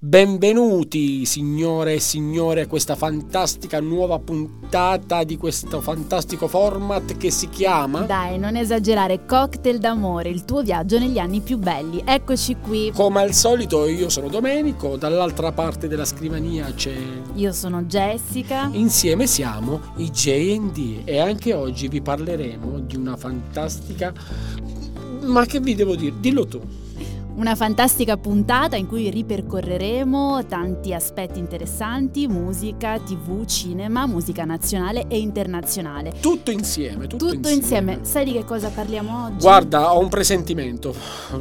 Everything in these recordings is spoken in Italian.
Benvenuti signore e signore a questa fantastica nuova puntata di questo fantastico format che si chiama Dai, non esagerare, Cocktail d'amore, il tuo viaggio negli anni più belli. Eccoci qui. Come al solito io sono Domenico, dall'altra parte della scrivania c'è Io sono Jessica. Insieme siamo i JD e anche oggi vi parleremo di una fantastica ma che vi devo dire? Dillo tu. Una fantastica puntata in cui ripercorreremo tanti aspetti interessanti, musica, tv, cinema, musica nazionale e internazionale. Tutto insieme, tutto, Tutto insieme. insieme. Sai di che cosa parliamo oggi? Guarda, ho un presentimento.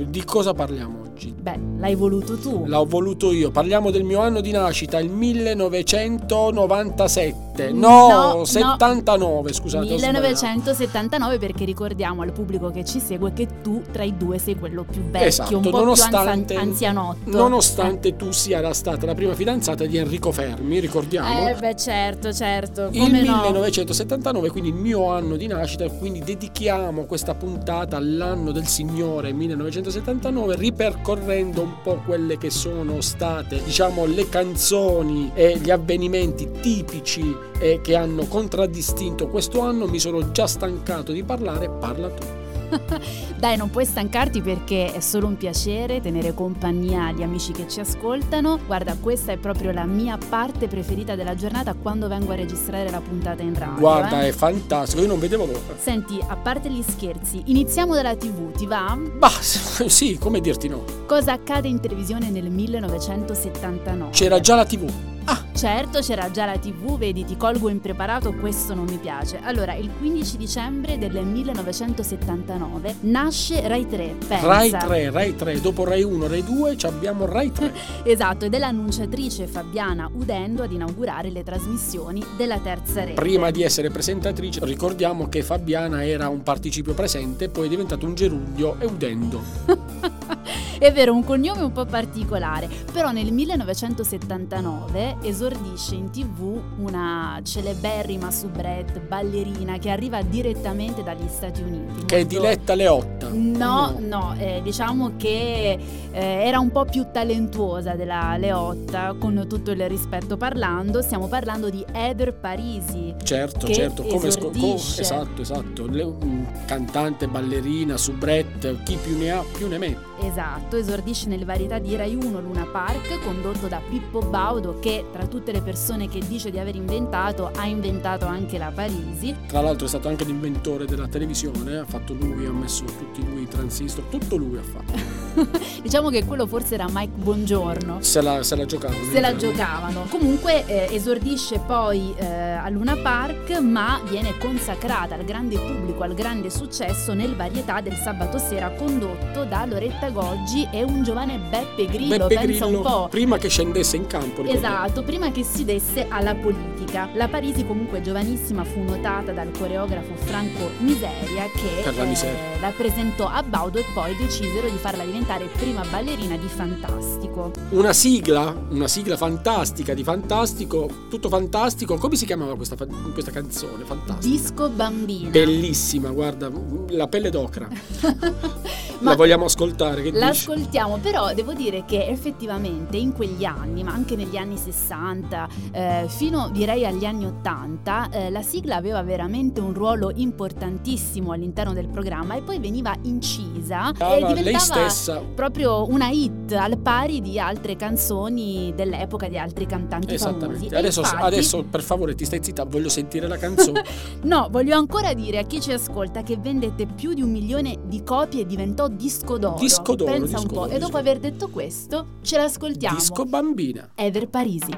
Di cosa parliamo oggi? Beh, l'hai voluto tu. L'ho voluto io. Parliamo del mio anno di nascita, il 1997. No, No, no. 79, scusate. ho sbagliato. 1979 perché ricordiamo al pubblico che ci segue che tu tra i due sei quello più vecchio, Esatto, un po' nonostante, più anzianotto. nonostante tu sia la- stata la prima fidanzata di Enrico Fermi, ricordiamo. Eh beh certo, certo, il come no. 1979, quindi il mio anno di nascita, quindi dedichiamo questa puntata all'anno del Signore 1979, ripercorrendo un po' quelle che sono state, diciamo, le canzoni e gli avvenimenti tipici eh, che hanno contraddistinto questo anno. Mi sono già stancato di parlare, parla tu. Dai, non puoi stancarti perché è solo un piacere tenere compagnia agli amici che ci ascoltano. Guarda, questa è proprio la mia parte preferita della giornata quando vengo a registrare la puntata in radio. Guarda, eh. è fantastico, io non vedevo l'ora. Senti, a parte gli scherzi, iniziamo dalla TV, ti va? Bah, sì, come dirti no. Cosa accade in televisione nel 1979? C'era già la TV. Ah, Certo, c'era già la TV, vedi, ti colgo impreparato, questo non mi piace. Allora, il 15 dicembre del 1979 nasce Rai 3, pensa. Rai 3, Rai 3, dopo Rai 1, Rai 2 ci abbiamo Rai 3. Esatto, ed è l'annunciatrice Fabiana Udendo ad inaugurare le trasmissioni della terza rete. Prima di essere presentatrice, ricordiamo che Fabiana era un participio presente, poi è diventato un gerundio e udendo. È vero, un cognome un po' particolare, però nel 1979 esordisce in tv una celeberrima soubrette ballerina che arriva direttamente dagli Stati Uniti. Che è Diletta Leotta. No, no, eh, diciamo che eh, era un po' più talentuosa della Leotta, con tutto il rispetto parlando. Stiamo parlando di Heather Parisi. Certo, certo, come sco- co- esordisce. esatto, esatto. Le- mm, cantante, ballerina, soubrette, chi più ne ha più ne mette. Esatto, esordisce nelle varietà di Rai 1 Luna Park, condotto da Pippo Baudo, che tra tutte le persone che dice di aver inventato, ha inventato anche la Parisi. Tra l'altro è stato anche l'inventore della televisione, ha fatto lui, ha messo tutti lui i transistor, tutto lui ha fatto. diciamo che quello forse era Mike Buongiorno. Se la, se la giocavano. Se la giocavano. Comunque eh, esordisce poi eh, a Luna Park, ma viene consacrata al grande pubblico, al grande successo nel varietà del sabato sera condotto da Loretta Goggi e un giovane Beppe Grillo, Beppe pensa Grillo, un po'. prima che scendesse in campo. ricordiamo. Esatto, prima che si desse alla politica. La Parisi comunque giovanissima fu notata dal coreografo Franco Miseria che la miseria. la presentò a Baudo e poi decisero di farla diventare prima ballerina di Fantastico. Una sigla, una sigla fantastica di Fantastico, tutto fantastico. Come si chiamava questa, questa canzone? Fantastica. Disco bambina. Bellissima, guarda, la pelle d'ocra. Ma La vogliamo ascoltare? Che dici? L'ascoltiamo, però devo dire che effettivamente in quegli anni, ma anche negli anni 60, eh, fino direi agli anni 80, eh, la sigla aveva veramente un ruolo importantissimo all'interno del programma e poi veniva incisa e Brava, lei diventava stessa. proprio una hit al pari di altre canzoni dell'epoca di altri cantanti. Esattamente. E Adesso, infatti- adesso, per favore, ti stai zitta, voglio sentire la canzone. No, voglio ancora dire a chi ci ascolta che vendette più di un milione di copie e diventò disco d'oro. Disco d'oro, Pensa un po'. e dopo aver detto questo, ce l'ascoltiamo. Disco bambina. Ever Parisi.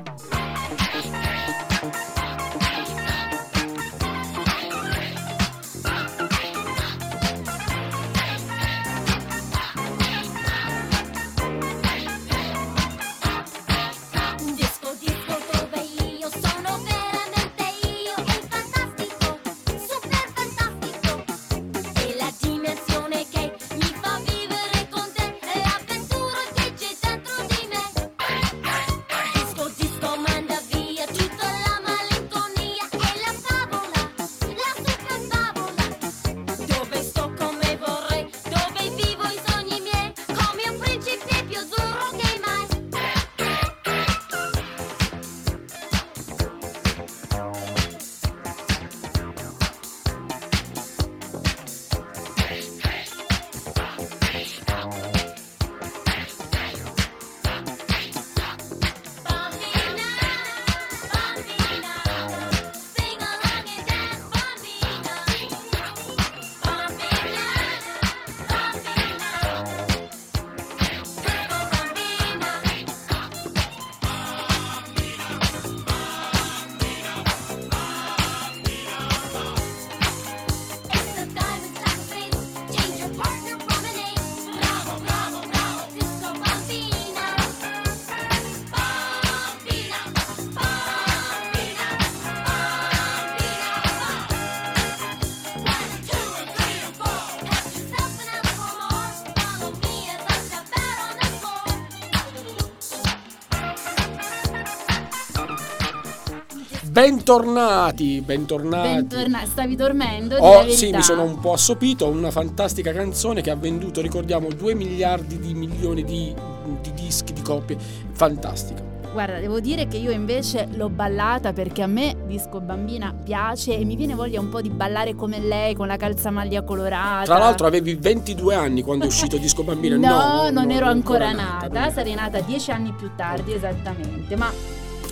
Bentornati, bentornati. Bentorna- stavi dormendo? Oh, sì, mi sono un po' assopito. Una fantastica canzone che ha venduto, ricordiamo, 2 miliardi di milioni di, di dischi, di copie. Fantastica. Guarda, devo dire che io invece l'ho ballata perché a me Disco Bambina piace e mi viene voglia un po' di ballare come lei con la calzamaglia colorata. Tra l'altro, avevi 22 anni quando è uscito Disco Bambina. No, No, non no, ero ancora nata, nata, non- sarei nata dieci anni più tardi esattamente, ma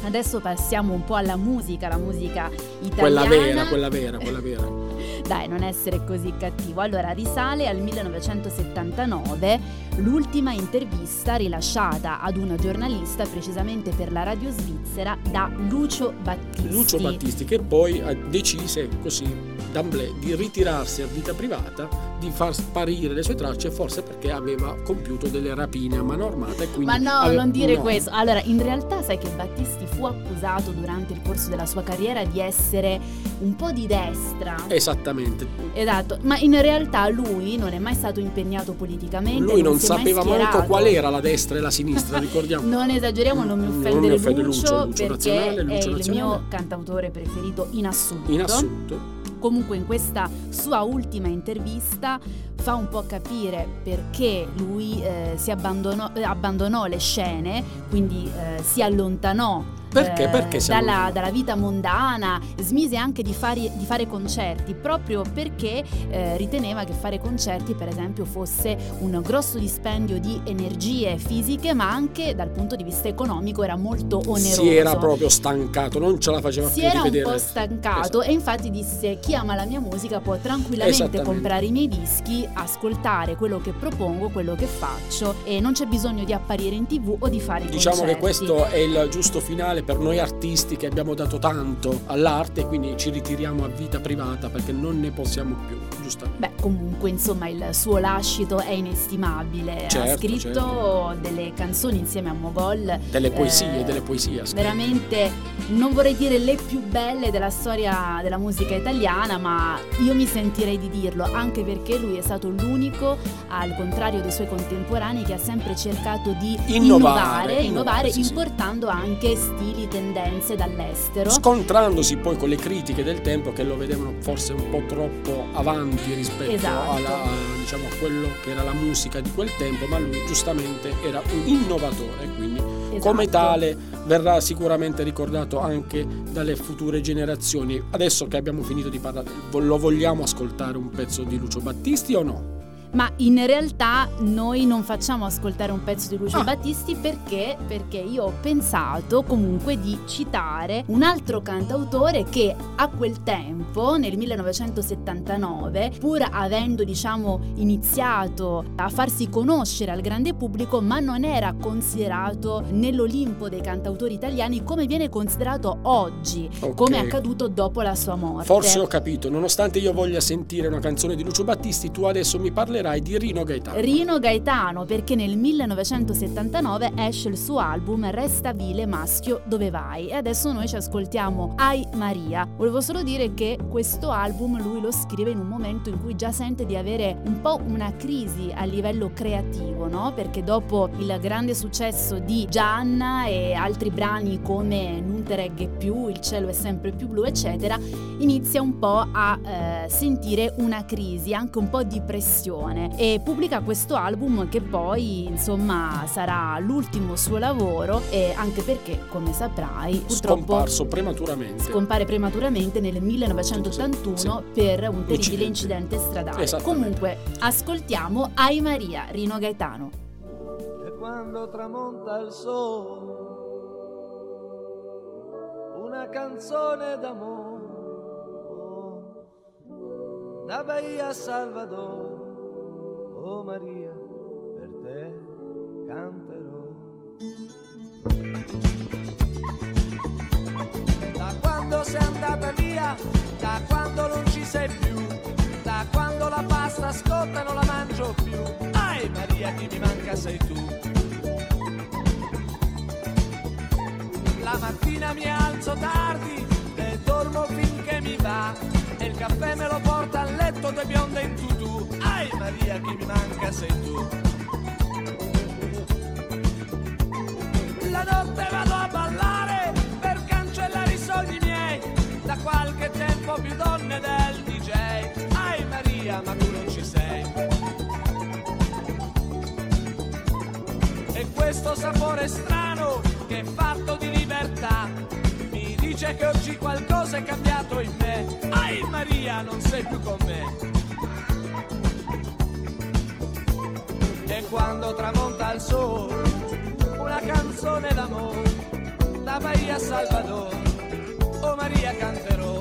adesso passiamo un po' alla musica, la musica italiana. Quella vera, quella vera, quella vera. Dai, non essere così cattivo. Allora, risale al 1979 l'ultima intervista rilasciata ad una giornalista, precisamente per la radio svizzera, da Lucio Battisti. Lucio Battisti che poi decise così d'amblè di ritirarsi a vita privata, di far sparire le sue tracce, forse perché aveva compiuto delle rapine a mano armata e quindi Ma no, aveva- non dire no. questo. Allora, in realtà sai che Battisti fu accusato durante il corso della sua carriera di essere un po' di destra. Esattamente. Esatto, ma in realtà lui non è mai stato impegnato politicamente. Lui non mai sapeva schierato. qual era la destra e la sinistra, ricordiamo. Non esageriamo, non mi Non offendere mi offende Lucio, Lucio, perché nazionale, Lucio è il nazionale. mio cantautore preferito in assoluto. In assoluto. Comunque in questa sua ultima intervista fa un po' capire perché lui eh, si abbandonò, eh, abbandonò le scene, quindi eh, si allontanò Perché? eh, Perché si dalla, dalla vita mondana, smise anche di, fare- di fare concerti proprio perché eh, riteneva che fare concerti per esempio fosse un grosso dispendio di energie fisiche ma anche dal punto di vista economico era molto oneroso. Si era proprio stancato, non ce la faceva Si più era di un vedere. po' stancato Esatto. e infatti disse chi ama la mia musica può tranquillamente comprare i miei dischi, ascoltare quello che propongo, quello che faccio e non c'è bisogno di apparire in tv o di fare Diciamo concerti. che questo è il giusto finale per noi artisti che abbiamo dato tanto all'arte e quindi ci ritiriamo a vita privata perché non ne possiamo più, giustamente. Beh, comunque, insomma, il suo lascito è inestimabile. ha Certo, scritto certo. delle canzoni insieme a Mogol. Delle poesie, eh, delle poesie. ha. Veramente, non vorrei dire le più belle della storia della musica italiana, ma io mi sentirei di dirlo, anche perché lui è stato l'unico, al contrario dei suoi contemporanei, che ha sempre cercato di Innovare, innovare, innovare, sì, sì. importando anche stili, tendenze dall'estero. Scontrandosi poi con le critiche del tempo che lo vedevano forse un po' troppo avanti rispetto Esatto. alla, diciamo, a quello che era la musica di quel tempo, ma lui giustamente era un innovatore, quindi come Esatto. tale verrà sicuramente ricordato anche dalle future generazioni. Adesso che abbiamo finito di parlare, lo vogliamo ascoltare un pezzo di Lucio Battisti o no? Ma in realtà noi non facciamo ascoltare un pezzo di Lucio Ah. Battisti perché? Perché io ho pensato comunque di citare un altro cantautore che a quel tempo, nel 1979, pur avendo diciamo iniziato a farsi conoscere al grande pubblico, ma non era considerato nell'Olimpo dei cantautori italiani come viene considerato oggi, Ok. come è accaduto dopo la sua morte. Forse ho capito, nonostante io voglia sentire una canzone di Lucio Battisti, tu adesso mi parlerai di Rino Gaetano. Rino Gaetano perché nel 1979 esce il suo album Resta vile maschio dove vai e adesso noi ci ascoltiamo Ai Maria. Volevo solo dire che questo album lui lo scrive in un momento in cui già sente di avere un po' una crisi a livello creativo, no? Perché dopo il grande successo di Gianna e altri brani come Non più, Il cielo è sempre più blu, eccetera, inizia un po' a eh, sentire una crisi, anche un po' di pressione e pubblica questo album che poi insomma sarà l'ultimo suo lavoro e anche perché come saprai purtroppo Scomparso prematuramente. scompare prematuramente nel 1981 Sì. per un terribile Incidente. incidente stradale. Comunque ascoltiamo Ai Maria, Rino Gaetano. E quando tramonta il sole, una canzone d'amore, da Bahia Salvador, oh Maria, per te canterò. Da quando sei andata via, da quando non ci sei più, da quando la pasta scotta non la mangio più. Ai Maria, chi mi manca sei tu. La mattina mi alzo tardi e dormo mi va. E il caffè me lo porta a letto due bionde in tutù. Ai Maria, chi mi manca sei tu. La notte vado a ballare per cancellare i sogni miei. macchine del DJ. Ai Maria, ma tu non ci sei. E questo sapore strano dice che oggi qualcosa è cambiato in me. Ai Maria, non sei più con me. E quando tramonta il sole, una canzone d'amore, da Bahia a Salvador, oh Maria canterò.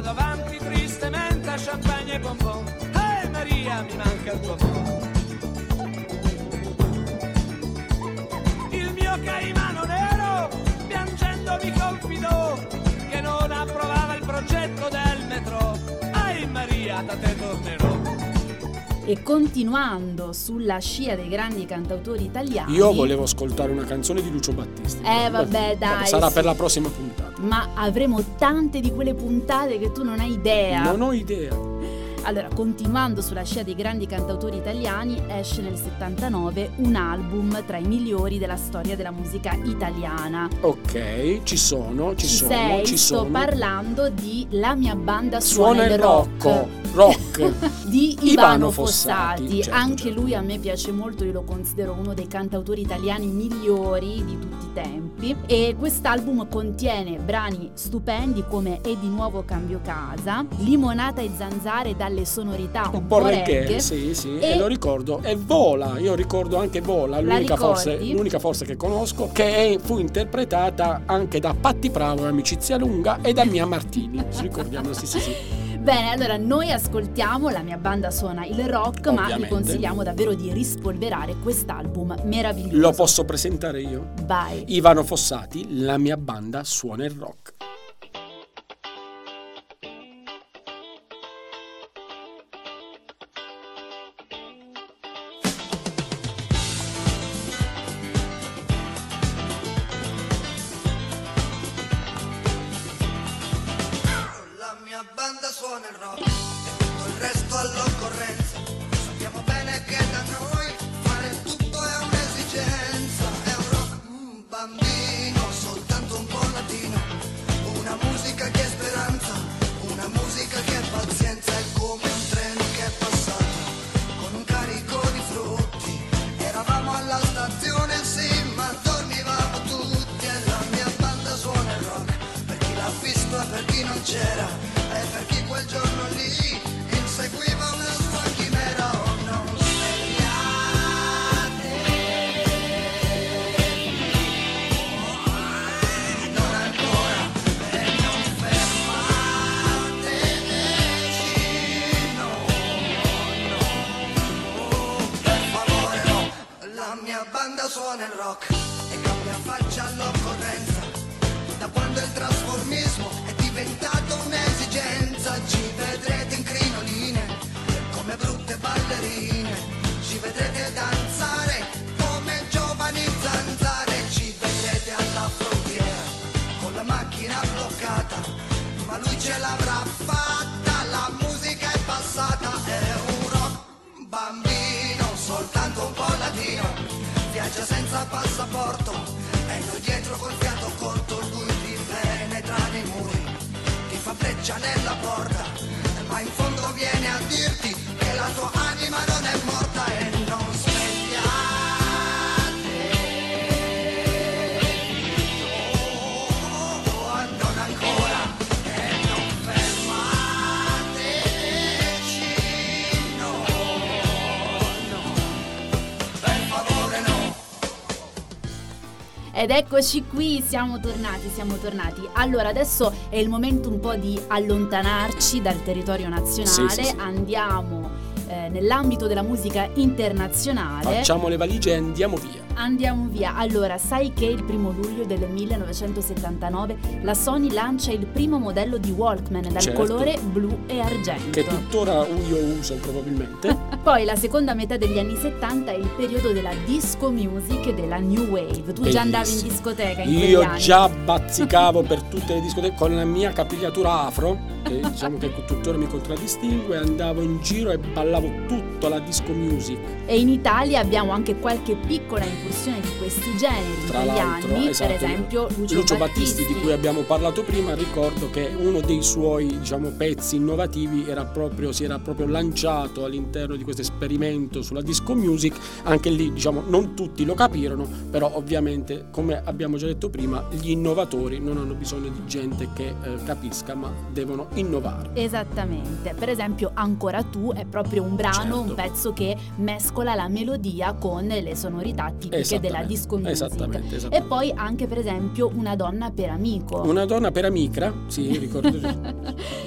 Vado avanti tristemente a champagne e bonbon. Ehi Maria, mi manca il tuo amore. Il mio caimano nero, piangendo mi confidò che non approvava il progetto del metro. Ehi Maria, da te tornerò. E continuando sulla scia dei grandi cantautori italiani. Io volevo ascoltare una canzone di Lucio Battisti. Eh, vabbè, dai, Sarà sì. per la prossima puntata. Ma avremo tante di quelle puntate che tu non hai idea. Non ho idea. Allora, continuando sulla scia dei grandi cantautori italiani, esce nel 79 un album tra i migliori della storia della musica italiana. Ok, ci sono, ci, sono, sei? ci Sto sono. parlando di La mia banda suona, Suona il Rocco. Rock. di Ivano, Ivano Fossati. Fossati, certo, Anche certo. lui a me piace molto, io lo considero uno dei cantautori italiani migliori di tutti i tempi. E quest'album contiene brani stupendi come E di nuovo cambio casa, Limonata e zanzare dalle sonorità Un po' reggae, reggae. sì, sì, E- e lo ricordo. E Vola, io ricordo anche Vola, l'unica forse, ricordi? l'unica forse che conosco, che è- fu interpretata anche da Patti Bravo, Amicizia Lunga, e da Mia Martini. Ricordiamo, sì, sì, sì. Bene, allora noi ascoltiamo, la mia banda suona il rock, ma vi Ovviamente. consigliamo davvero di rispolverare quest'album meraviglioso. Lo posso presentare io? Vai. Ivano Fossati, la mia banda suona il rock. Ed eccoci qui, siamo tornati, siamo tornati. Allora, adesso è il momento un po' di allontanarci dal territorio nazionale, Sì, sì, sì. andiamo eh, nell'ambito della musica internazionale. Facciamo le valigie e andiamo via. Andiamo via. Allora, sai che il primo luglio del 1979 la Sony lancia il primo modello di Walkman dal Certo. colore blu e argento. Che tuttora io uso probabilmente. Poi la seconda metà degli anni 70 è il periodo della disco music e della new wave. Tu già andavi in Bellissimo. discoteca in quegli Io anni. già bazzicavo per tutte le discoteche con la mia capigliatura afro, che diciamo che tuttora mi contraddistingue, andavo in giro e ballavo tutta la disco music. E in Italia abbiamo anche qualche piccola incursione di questi generi Tra l'altro, anni, esatto, per esempio Lucio, Lucio Battisti, di cui abbiamo parlato prima, ricordo che uno dei suoi diciamo, pezzi innovativi era proprio, si era proprio lanciato all'interno di questo esperimento sulla disco music. Anche lì diciamo, non tutti lo capirono, però ovviamente, come abbiamo già detto prima, gli innovatori non hanno bisogno di gente che eh, capisca, ma devono innovare. Esattamente, per esempio Ancora tu è proprio un brano, Certo. un pezzo che mescola la melodia con le sonorità tipiche della Esattamente, disco music. Esattamente, E esattamente. poi anche per esempio Una donna per amico. Una donna per amicra, sì, ricordo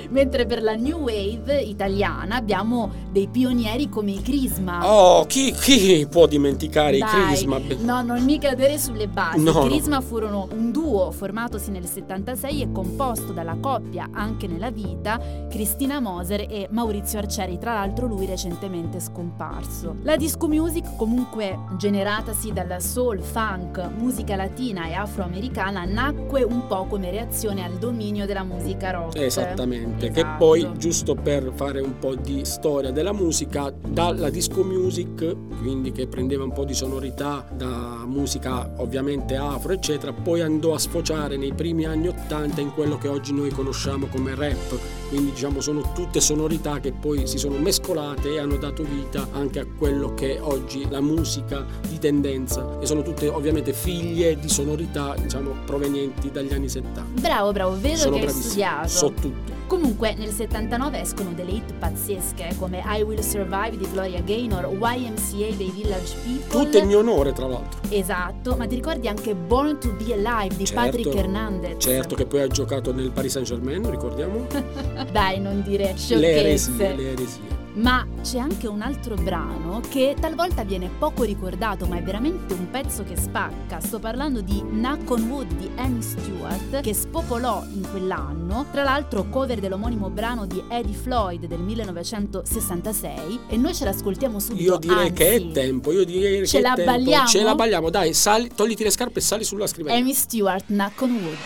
Mentre per la new wave italiana abbiamo dei pionieri come i Crisma. Oh, chi, chi può dimenticare i Dai, Crisma? Beh, No, non mi cadere sulle basi. No, I no. Crisma furono un duo formatosi nel 76 e composto dalla coppia anche nella vita Cristina Moser e Maurizio Arcieri, tra l'altro lui recentemente scomparso. La disco music, comunque generatasi dal soul, funk, musica latina e afroamericana, nacque un po' come reazione al dominio della musica rock. Esattamente, che Esatto. poi giusto per fare un po' di storia della musica, dalla disco music, quindi che prendeva un po' di sonorità da musica ovviamente afro eccetera, poi andò a sfociare nei primi anni 80 in quello che oggi noi conosciamo come rap, quindi diciamo sono tutte sonorità che poi si sono mescolate e hanno dato vita anche a quello che è oggi la musica di tendenza e sono tutte ovviamente figlie di sonorità diciamo provenienti dagli anni 70. Bravo, bravo, vedo sono che hai studiato. so tutto. Comunque nel 79 escono delle hit pazzesche come I Will Survive di Gloria Gaynor, YMCA dei Village People. Tutte in mio onore, tra l'altro. Esatto, ma ti ricordi anche Born to Be Alive di Certo, Patrick Hernandez? Certo, che poi ha giocato nel Paris Saint Germain, ricordiamo? Dai, non dire le sciocchezze. eresie, le eresie. Ma c'è anche un altro brano che talvolta viene poco ricordato, ma è veramente un pezzo che spacca. Sto parlando di Knock on Wood di Amy Stewart, che spopolò in quell'anno, tra l'altro cover dell'omonimo brano di Eddie Floyd del 1966, e noi ce l'ascoltiamo subito. Io direi che anzi, è tempo, io direi Ce che la è tempo. balliamo? Ce la balliamo, dai, sali, togliti le scarpe e sali sulla scrivania. Amy Stewart, Knock on Wood.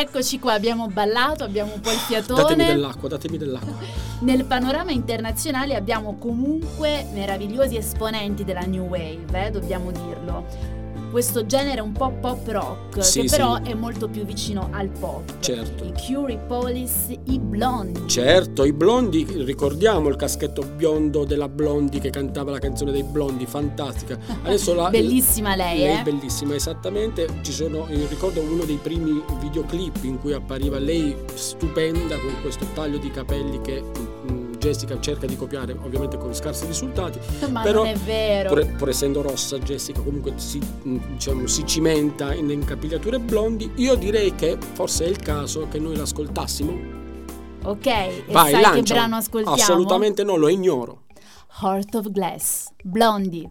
Eccoci qua, abbiamo ballato, abbiamo un po' il Datemi fiatone. dell'acqua, datemi dell'acqua. Nel panorama internazionale abbiamo comunque meravigliosi esponenti della New Wave, eh, dobbiamo dirlo. Questo genere un po' pop rock, Sì, che sì. però è molto più vicino al pop. Certo. I Curie Police, i Blondie. Certo, i blondi, ricordiamo il caschetto biondo della Blondi che cantava la canzone dei blondi, fantastica. Adesso la, Bellissima lei, Lei eh? è bellissima, esattamente. Ci sono, io ricordo uno dei primi videoclip in cui appariva lei stupenda con questo taglio di capelli che Jessica cerca di copiare, ovviamente con scarsi risultati. Ma però, non è vero. Pur, pur essendo rossa, Jessica comunque si, diciamo, si cimenta in incapigliature blondi. Io direi che forse è il caso che noi l'ascoltassimo. Ok, e Vai, sai lancia. che brano ascoltiamo? Assolutamente no, lo ignoro. Heart of Glass, Blondie.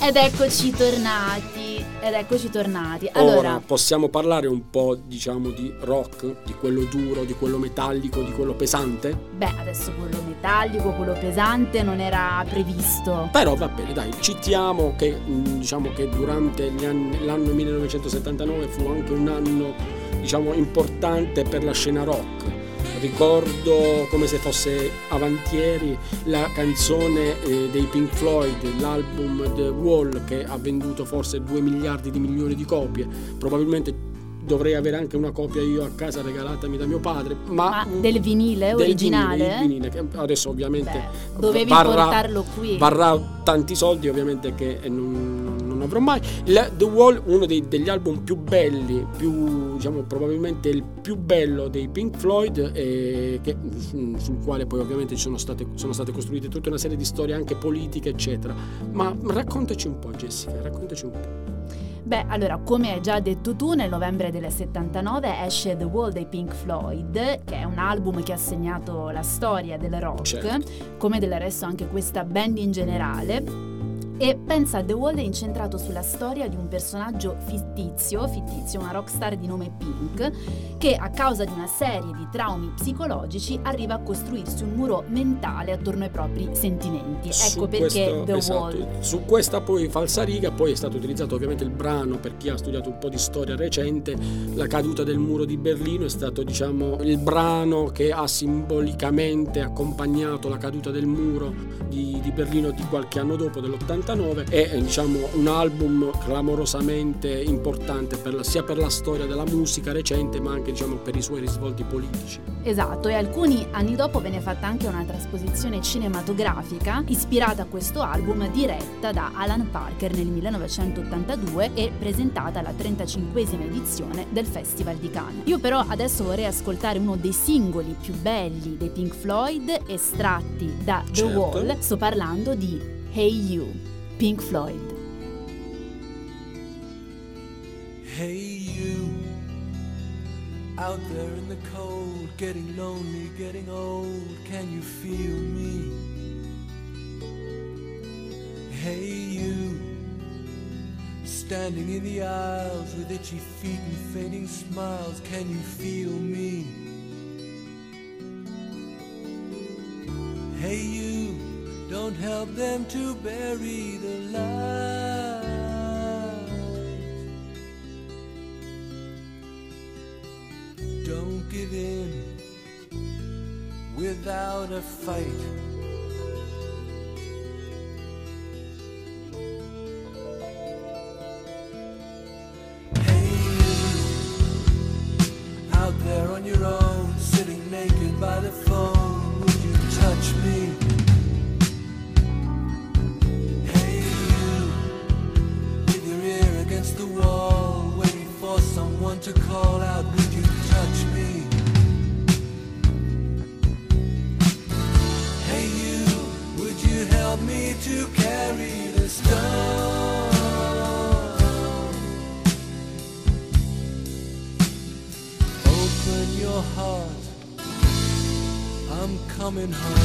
Ed eccoci tornati. Ed eccoci tornati. Ora Allora, possiamo parlare un po', diciamo, di rock, di quello duro, di quello metallico, di quello pesante? beh, adesso quello metallico, quello pesante non era previsto. Però va bene, dai, citiamo che mh, diciamo che durante anni- l'anno 1979 fu anche un anno diciamo importante per la scena rock. Ricordo come se fosse avantieri la canzone eh, dei Pink Floyd, l'album The Wall che ha venduto forse 2 miliardi di milioni di copie. Probabilmente dovrei avere anche una copia io a casa regalatami da mio padre, ma, Ma del vinile del originale? vinile, il vinile, che adesso ovviamente Beh, dovevi varrà- portarlo qui. varrà tanti soldi ovviamente che non avrò mai The Wall uno dei- degli album più belli più diciamo probabilmente il più bello dei Pink Floyd e che- sul quale poi ovviamente ci sono state, sono state costruite tutta una serie di storie anche politiche eccetera ma raccontaci un po' Jessica raccontaci un po' Beh, allora, come hai già detto tu, nel novembre del 79 esce The Wall dei Pink Floyd, che è un album che ha segnato la storia del rock, Certo. come del resto anche questa band in generale. E pensa, The Wall è incentrato sulla storia di un personaggio fittizio, fittizio, una rockstar di nome Pink, che a causa di una serie di traumi psicologici arriva a costruirsi un muro mentale attorno ai propri sentimenti. Su ecco perché questo- The esatto, Wall. Su questa poi falsariga poi è stato utilizzato ovviamente il brano per chi ha studiato un po' di storia recente, la caduta del muro di Berlino è stato diciamo il brano che ha simbolicamente accompagnato la caduta del muro di, di Berlino di qualche anno dopo dell'89 è diciamo un album clamorosamente importante per la- sia per la storia della musica recente ma anche diciamo per i suoi risvolti politici. Esatto, e alcuni anni dopo venne fatta anche una trasposizione cinematografica ispirata a questo album diretta da Alan Parker nel 1982 e presentata alla 35esima edizione del Festival di Cannes. Io però adesso vorrei ascoltare uno dei singoli più belli dei Pink Floyd estratti da The Certo. Wall. Sto parlando di Hey You, Pink Floyd. Hey you, Out there in the cold, getting lonely, getting old, can you feel me? Hey, you, standing in the aisles with itchy feet and fading smiles, can you feel me? Don't help them to bury the light. Don't give in without a fight. Someone to call out, would you touch me? Hey, you, would you help me to carry the stone? Open your heart, I'm coming home.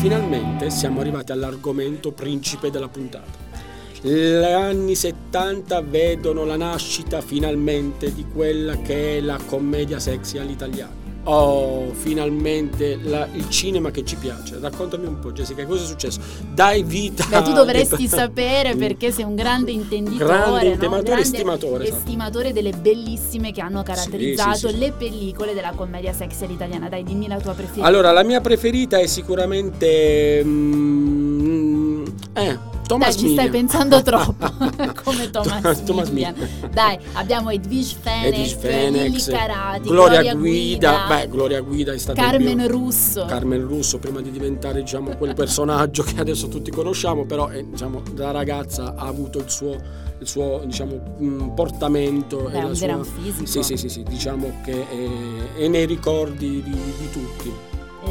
Finalmente siamo arrivati all'argomento principe della puntata. Gli anni 70 vedono la nascita finalmente di quella che è la commedia sexy all'italiana. Oh, finalmente la- il cinema che ci piace. Raccontami un po', Jessica, cosa è successo? Dai vita. Beh, tu dovresti sapere perché sei un grande intenditore, Grande no? Grande estimatore, esatto. estimatore delle bellissime che hanno caratterizzato sì, sì. le pellicole della commedia sexy all'italiana. Dai, dimmi la tua preferita. Allora, la mia preferita è sicuramente. mm, eh, Thomas Dai, ci stai pensando troppo, come Thomas, Thomas Millian. Millian. Dai, abbiamo Edwige Fenech, Lily Carati, Gloria, Guida, beh, Gloria Guida è stata Carmen mio- Russo. Carmen Russo prima di diventare diciamo quel personaggio che adesso tutti conosciamo però eh, diciamo da ragazza ha avuto il suo, il suo diciamo mh, portamento Beh, e la un sua gran fisico. sì sì sì sì diciamo che è, è nei ricordi di, di tutti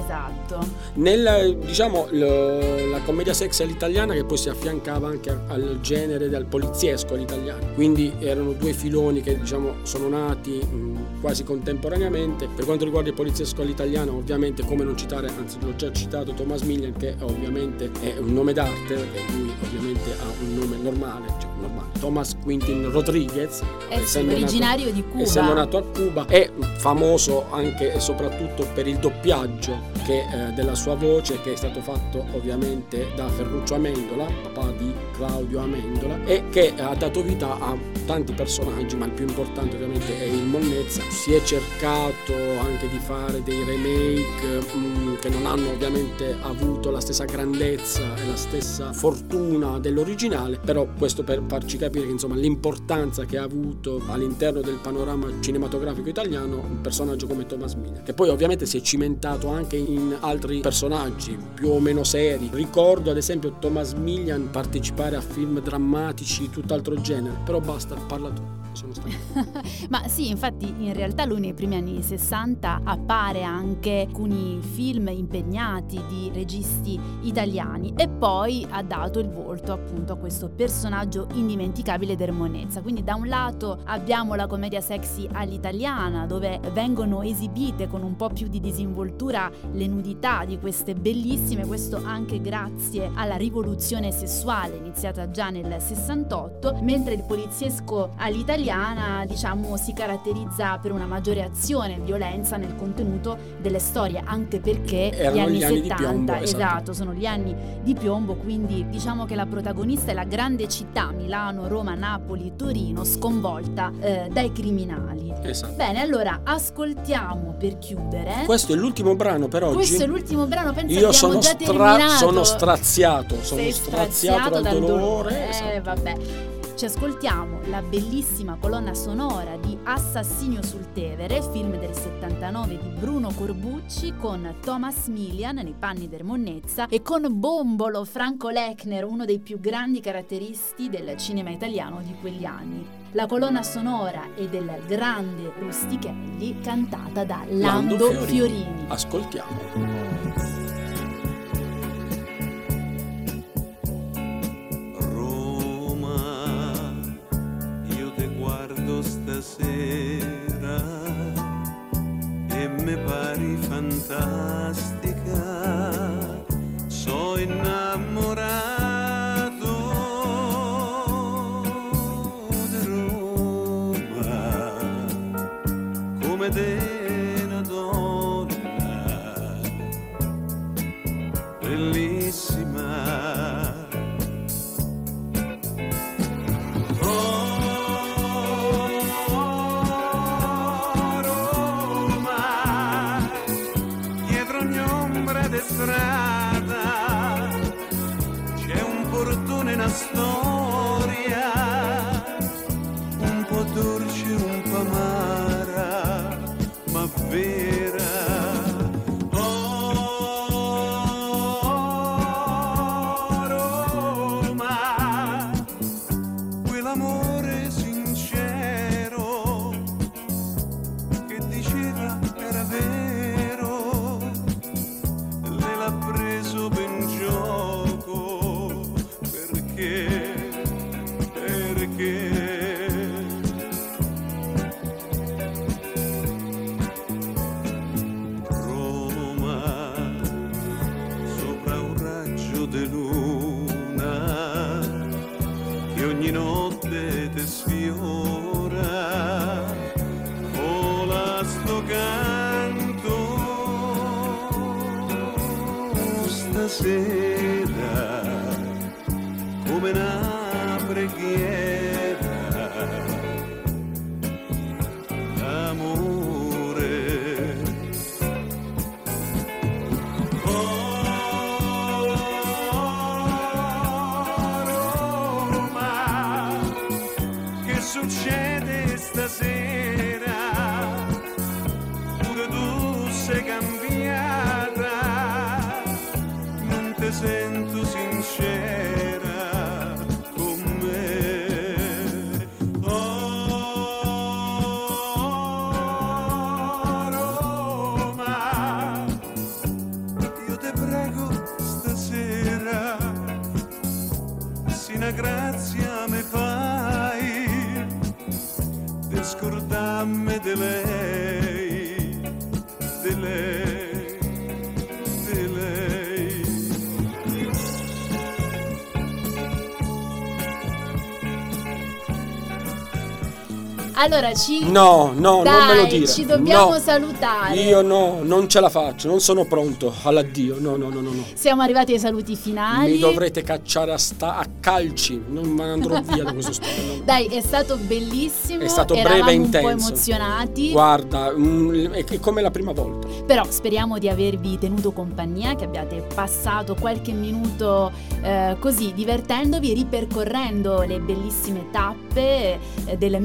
Esatto. nel diciamo l- la commedia sexy all'italiana che poi si affiancava anche al genere del poliziesco all'italiano quindi erano due filoni che diciamo sono nati mh, quasi contemporaneamente per quanto riguarda il poliziesco all'italiano ovviamente come non citare anzi l'ho già citato Thomas Millian che ovviamente è un nome d'arte e lui ovviamente ha un nome normale cioè normale Thomas Quintin Rodriguez essendo nato- originario di Cuba. essendo nato a Cuba è famoso anche e soprattutto per il doppiaggio che, eh, della sua voce che è stato fatto ovviamente da Ferruccio Amendola, papà di Claudio Amendola e che ha dato vita a tanti personaggi ma il più importante ovviamente è il Monnezza. Si è cercato anche di fare dei remake mh, che non hanno ovviamente avuto la stessa grandezza e la stessa fortuna dell'originale, però questo per farci capire che insomma l'importanza che ha avuto all'interno del panorama cinematografico italiano un personaggio come Thomas Millian, che poi ovviamente si è cimentato anche in altri personaggi più o meno seri. Ricordo ad esempio Thomas Millian partecipare a film drammatici tutt'altro genere, però basta, parla tu. Ma sì, infatti in realtà lui nei primi anni 60 appare anche alcuni film impegnati di registi italiani e poi ha dato il volto appunto a questo personaggio indimenticabile del Monezza. Quindi da un lato abbiamo la commedia sexy all'italiana dove vengono esibite con un po' più di disinvoltura le nudità di queste bellissime, questo anche grazie alla rivoluzione sessuale iniziata già nel 68, mentre il poliziesco all'italiana, diciamo, si caratterizza per una maggiore azione e violenza nel contenuto delle storie, anche perché Erano gli anni gli anni di 70, piombo, esatto. esatto, sono gli anni di piombo, quindi diciamo che la protagonista è la grande città Milano, Roma, Napoli, Torino, sconvolta eh, dai criminali. Esatto. Bene, allora ascoltiamo per chiudere. Questo è l'ultimo brano per oggi. Questo è l'ultimo brano, pensa Io abbiamo sono, già stra- sono straziato, sono Sei straziato dal, dolore. Eh, esatto. vabbè. Ci ascoltiamo la bellissima colonna sonora di Assassinio sul Tevere, film del 79 di Bruno Corbucci con Thomas Milian nei panni del Monnezza e con Bombolo Franco Lechner, uno dei più grandi caratteristi del cinema italiano di quegli anni. La colonna sonora è del grande Rustichelli cantata da Lando, Lando Fiorini. Fiorini. Ascoltiamo. Stasera e mi pari fantastica, so innamorato strada. C'è un portone, una come una Allora ci No, no, non me lo Dai, dire. ci dobbiamo No. salutare. Io no, non ce la faccio, non sono pronto all'addio. No, no, no, no. no. Siamo arrivati ai saluti finali. Mi dovrete cacciare a, sta- a calci, non me ne andrò via da questo studio. Dai, è stato bellissimo. È stato Eravamo breve e un po' intenso. emozionati. Guarda, mm, è come la prima volta. Però speriamo di avervi tenuto compagnia, che abbiate passato qualche minuto eh, così divertendovi, ripercorrendo le bellissime tappe eh, del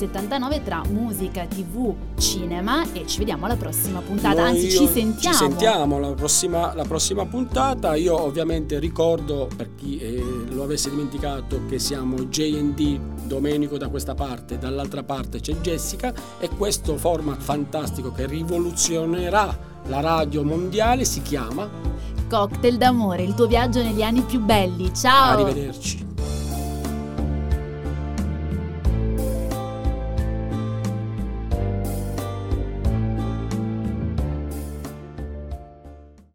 1979 tra musica, tv, cinema e ci vediamo alla prossima puntata. Noi- Anzi, ci sentiamo. Ci sentiamo la prossima, la prossima puntata. Io ovviamente ricordo, per chi eh, lo avesse dimenticato, che siamo JD, Domenico da questa parte, dall'altra parte c'è Jessica e questo format fantastico che rivoluzionerà la radio mondiale si chiama Cocktail d'amore, il tuo viaggio negli anni più belli. Ciao! Arrivederci.